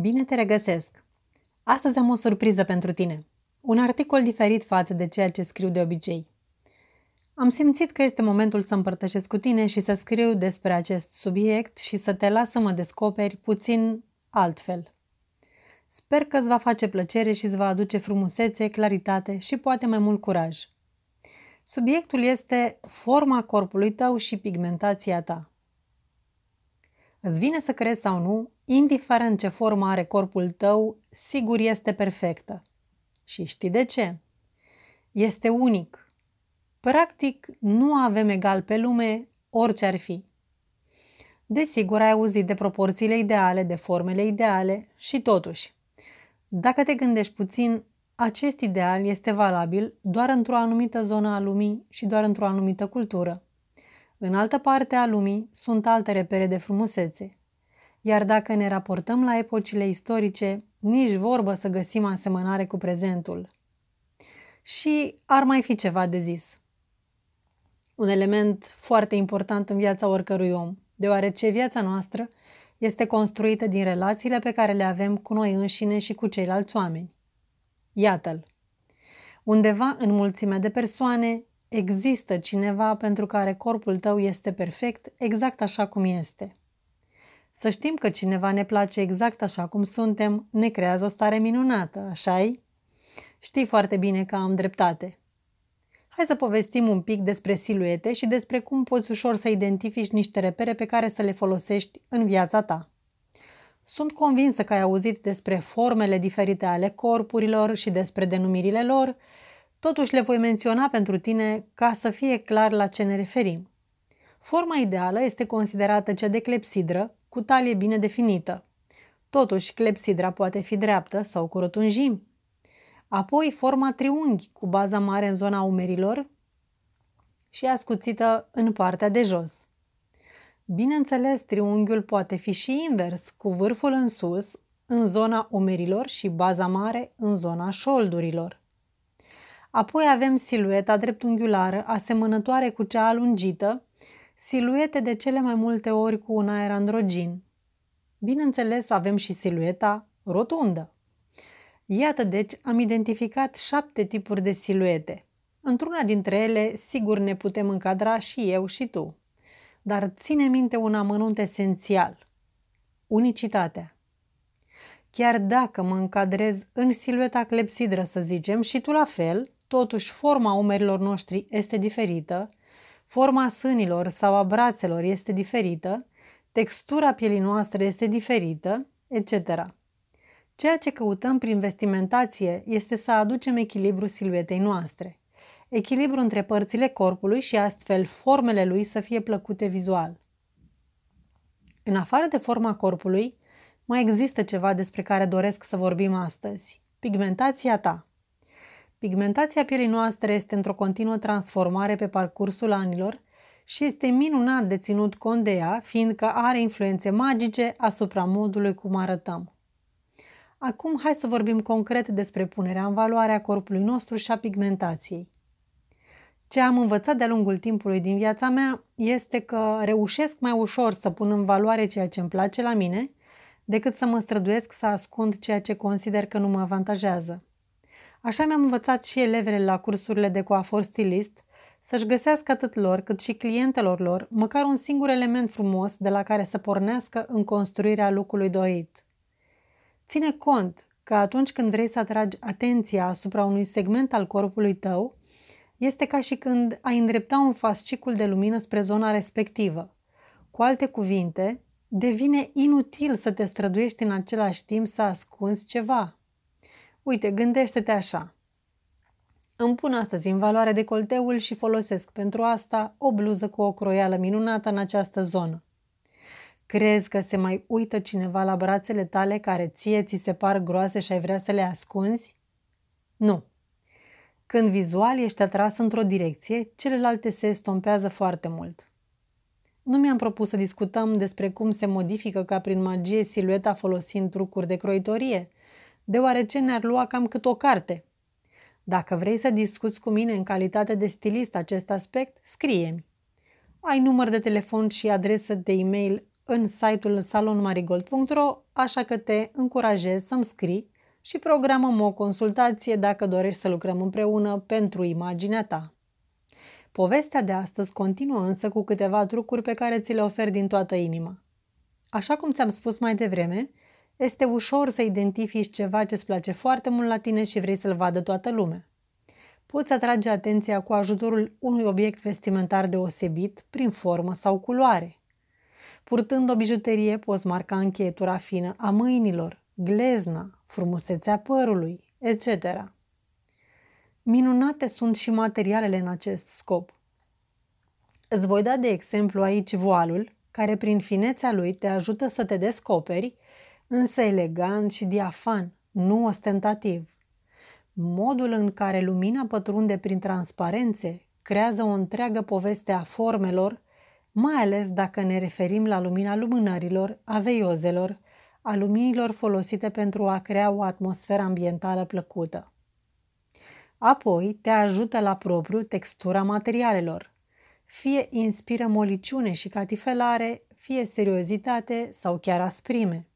Bine te regăsesc! Astăzi am o surpriză pentru tine. Un articol diferit față de ceea ce scriu de obicei. Am simțit că este momentul să împărtășesc cu tine și să scriu despre acest subiect și să te las să mă descoperi puțin altfel. Sper că îți va face plăcere și îți va aduce frumusețe, claritate și poate mai mult curaj. Subiectul este forma corpului tău și pigmentația ta. Îți vine să crezi sau nu, indiferent ce formă are corpul tău, sigur este perfectă. Și știi de ce? Este unic. Practic, nu avem egal pe lume orice ar fi. Desigur, ai auzit de proporțiile ideale, de formele ideale și totuși. Dacă te gândești puțin, acest ideal este valabil doar într-o anumită zonă a lumii și doar într-o anumită cultură. În altă parte a lumii sunt alte repere de frumusețe. Iar dacă ne raportăm la epocile istorice, nici vorbă să găsim asemănare cu prezentul. Și ar mai fi ceva de zis. Un element foarte important în viața oricărui om, deoarece viața noastră este construită din relațiile pe care le avem cu noi înșine și cu ceilalți oameni. Iată-l. Undeva în mulțimea de persoane există cineva pentru care corpul tău este perfect exact așa cum este. Să știm că cineva ne place exact așa cum suntem, ne creează o stare minunată, așa-i? Știi foarte bine că am dreptate. Hai să povestim un pic despre siluete și despre cum poți ușor să identifici niște repere pe care să le folosești în viața ta. Sunt convinsă că ai auzit despre formele diferite ale corpurilor și despre denumirile lor, totuși le voi menționa pentru tine ca să fie clar la ce ne referim. Forma ideală este considerată cea de clepsidră, cu talie bine definită. Totuși, clepsidra poate fi dreaptă sau cu rotunjimi. Apoi, forma triunghi, cu baza mare în zona umerilor și ascuțită în partea de jos. Bineînțeles, triunghiul poate fi și invers, cu vârful în sus, în zona umerilor și baza mare în zona șoldurilor. Apoi avem silueta dreptunghiulară, asemănătoare cu cea alungită, siluete de cele mai multe ori cu un aer androgin. Bineînțeles, avem și silueta rotundă. Iată deci, am identificat șapte tipuri de siluete. Într-una dintre ele, sigur ne putem încadra și eu și tu. Dar ține minte un amănunt esențial. Unicitatea. Chiar dacă mă încadrez în silueta clepsidră, să zicem, și tu la fel, totuși forma umerilor noștri este diferită, forma sânilor sau a brațelor este diferită, textura pielii noastre este diferită, etc. Ceea ce căutăm prin vestimentație este să aducem echilibru siluetei noastre. Echilibru între părțile corpului și astfel formele lui să fie plăcute vizual. În afară de forma corpului, mai există ceva despre care doresc să vorbim astăzi. Pigmentația ta. Pigmentația pielii noastre este într-o continuă transformare pe parcursul anilor și este minunat de ținut cont de ea, fiindcă are influențe magice asupra modului cum arătăm. Acum hai să vorbim concret despre punerea în valoare a corpului nostru și a pigmentației. Ce am învățat de-a lungul timpului din viața mea este că reușesc mai ușor să pun în valoare ceea ce îmi place la mine, decât să mă străduiesc să ascund ceea ce consider că nu mă avantajează. Așa mi-am învățat și elevele la cursurile de coafor stilist să-și găsească atât lor cât și clientelor lor măcar un singur element frumos de la care să pornească în construirea lucrului dorit. Ține cont că atunci când vrei să atragi atenția asupra unui segment al corpului tău, este ca și când ai îndrepta un fascicul de lumină spre zona respectivă. Cu alte cuvinte, devine inutil să te străduiești în același timp să ascunzi ceva. Uite, gândește-te așa. Îmi pun astăzi în valoare decolteul și folosesc pentru asta o bluză cu o croială minunată în această zonă. Crezi că se mai uită cineva la brațele tale care ție ți se par groase și ai vrea să le ascunzi? Nu. Când vizual ești atras într-o direcție, celelalte se estompează foarte mult. Nu mi-am propus să discutăm despre cum se modifică ca prin magie silueta folosind trucuri de croitorie, deoarece ne-ar lua cam cât o carte. Dacă vrei să discuți cu mine în calitate de stilist acest aspect, scrie-mi. Ai număr de telefon și adresă de e-mail în site-ul salonmarigold.ro, așa că te încurajez să-mi scrii și programăm o consultație dacă dorești să lucrăm împreună pentru imaginea ta. Povestea de astăzi continuă însă cu câteva trucuri pe care ți le ofer din toată inima. Așa cum ți-am spus mai devreme, este ușor să identifici ceva ce îți place foarte mult la tine și vrei să-l vadă toată lumea. Poți atrage atenția cu ajutorul unui obiect vestimentar deosebit prin formă sau culoare. Purtând o bijuterie, poți marca încheietura fină a mâinilor, glezna, frumusețea părului, etc. Minunate sunt și materialele în acest scop. Îți voi da de exemplu aici voalul, care prin finețea lui te ajută să te descoperi, însă elegant și diafan, nu ostentativ. Modul în care lumina pătrunde prin transparențe creează o întreagă poveste a formelor, mai ales dacă ne referim la lumina lumânărilor, a veiozelor, a luminilor folosite pentru a crea o atmosferă ambientală plăcută. Apoi te ajută la propriu textura materialelor. Fie inspiră moliciune și catifelare, fie seriozitate sau chiar asprime.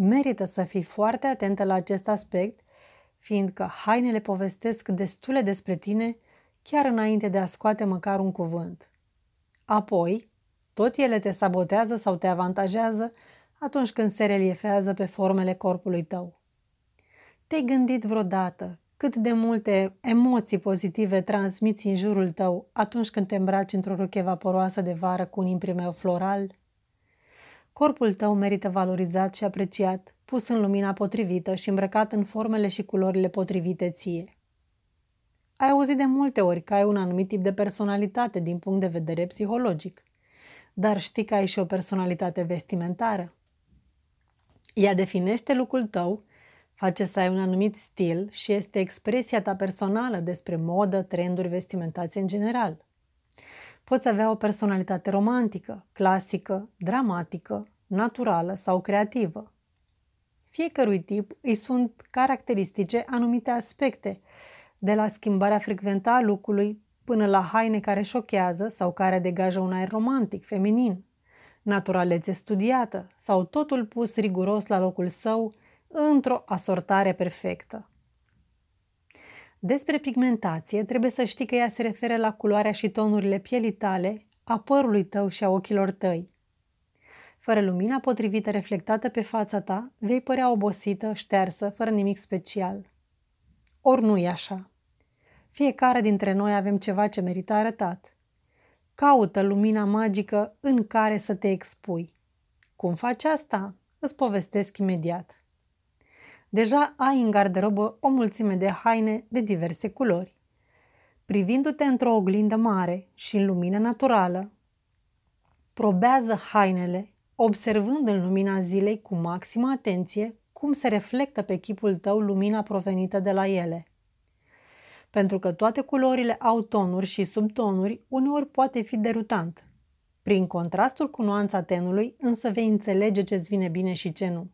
Merită să fii foarte atentă la acest aspect, fiindcă hainele povestesc destule despre tine chiar înainte de a scoate măcar un cuvânt. Apoi, tot ele te sabotează sau te avantajează atunci când se reliefează pe formele corpului tău. Te-ai gândit vreodată cât de multe emoții pozitive transmiți în jurul tău atunci când te îmbraci într-o roche vaporoasă de vară cu un imprimeu floral? Corpul tău merită valorizat și apreciat, pus în lumina potrivită și îmbrăcat în formele și culorile potrivite ție. Ai auzit de multe ori că ai un anumit tip de personalitate din punct de vedere psihologic, dar știi că ai și o personalitate vestimentară. Ea definește lucrul tău, face să ai un anumit stil și este expresia ta personală despre modă, trenduri, vestimentație în general. Poți avea o personalitate romantică, clasică, dramatică, naturală sau creativă. Fiecărui tip îi sunt caracteristice anumite aspecte, de la schimbarea frecventă a lucrului până la haine care șochează sau care degajă un aer romantic, feminin naturalețe studiată sau totul pus riguros la locul său într-o asortare perfectă. Despre pigmentație trebuie să știi că ea se referă la culoarea și tonurile pielii tale, a părului tău și a ochilor tăi. Fără lumina potrivită reflectată pe fața ta, vei părea obosită, ștersă, fără nimic special. Ori nu e așa. Fiecare dintre noi avem ceva ce merită arătat – Caută lumina magică în care să te expui. Cum faci asta? Îți povestesc imediat. Deja ai în garderobă o mulțime de haine de diverse culori. Privindu-te într-o oglindă mare și în lumină naturală, probează hainele, observând în lumina zilei cu maximă atenție cum se reflectă pe chipul tău lumina provenită de la ele – pentru că toate culorile au tonuri și subtonuri, uneori poate fi derutant. Prin contrastul cu nuanța tenului, însă vei înțelege ce-ți vine bine și ce nu.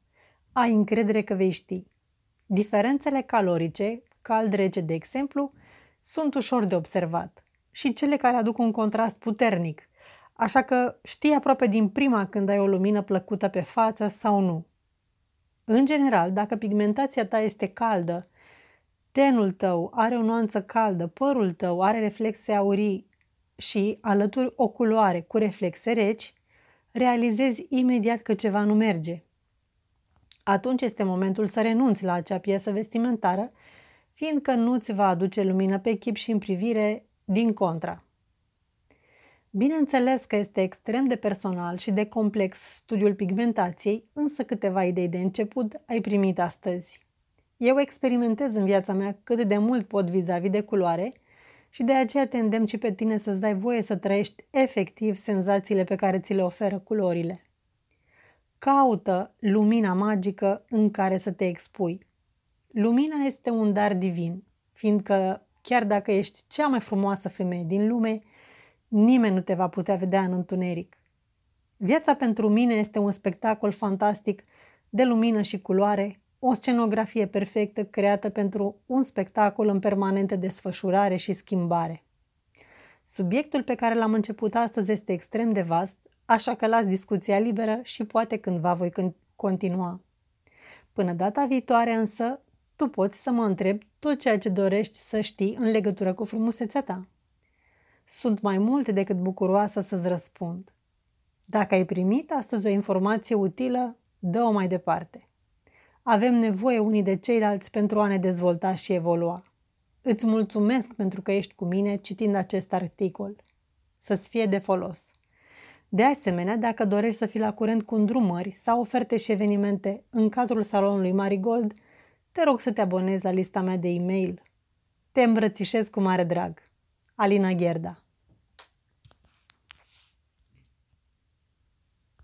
Ai încredere că vei ști. Diferențele calorice, cald-rece de exemplu, sunt ușor de observat și cele care aduc un contrast puternic, așa că știi aproape din prima când ai o lumină plăcută pe față sau nu. În general, dacă pigmentația ta este caldă tenul tău are o nuanță caldă, părul tău are reflexe aurii și alături o culoare cu reflexe reci, realizezi imediat că ceva nu merge. Atunci este momentul să renunți la acea piesă vestimentară, fiindcă nu ți va aduce lumină pe chip și în privire din contra. Bineînțeles că este extrem de personal și de complex studiul pigmentației, însă câteva idei de început ai primit astăzi. Eu experimentez în viața mea cât de mult pot vis-a-vis de culoare și de aceea te îndemn și pe tine să-ți dai voie să trăiești efectiv senzațiile pe care ți le oferă culorile. Caută lumina magică în care să te expui. Lumina este un dar divin, fiindcă chiar dacă ești cea mai frumoasă femeie din lume, nimeni nu te va putea vedea în întuneric. Viața pentru mine este un spectacol fantastic de lumină și culoare o scenografie perfectă creată pentru un spectacol în permanentă desfășurare și schimbare. Subiectul pe care l-am început astăzi este extrem de vast, așa că las discuția liberă și poate cândva voi continua. Până data viitoare însă, tu poți să mă întrebi tot ceea ce dorești să știi în legătură cu frumusețea ta. Sunt mai mult decât bucuroasă să-ți răspund. Dacă ai primit astăzi o informație utilă, dă-o mai departe. Avem nevoie unii de ceilalți pentru a ne dezvolta și evolua. Îți mulțumesc pentru că ești cu mine citind acest articol. Să-ți fie de folos. De asemenea, dacă dorești să fii la curent cu îndrumări sau oferte și evenimente în cadrul salonului Marigold, te rog să te abonezi la lista mea de e-mail. Te îmbrățișez cu mare drag. Alina Gherda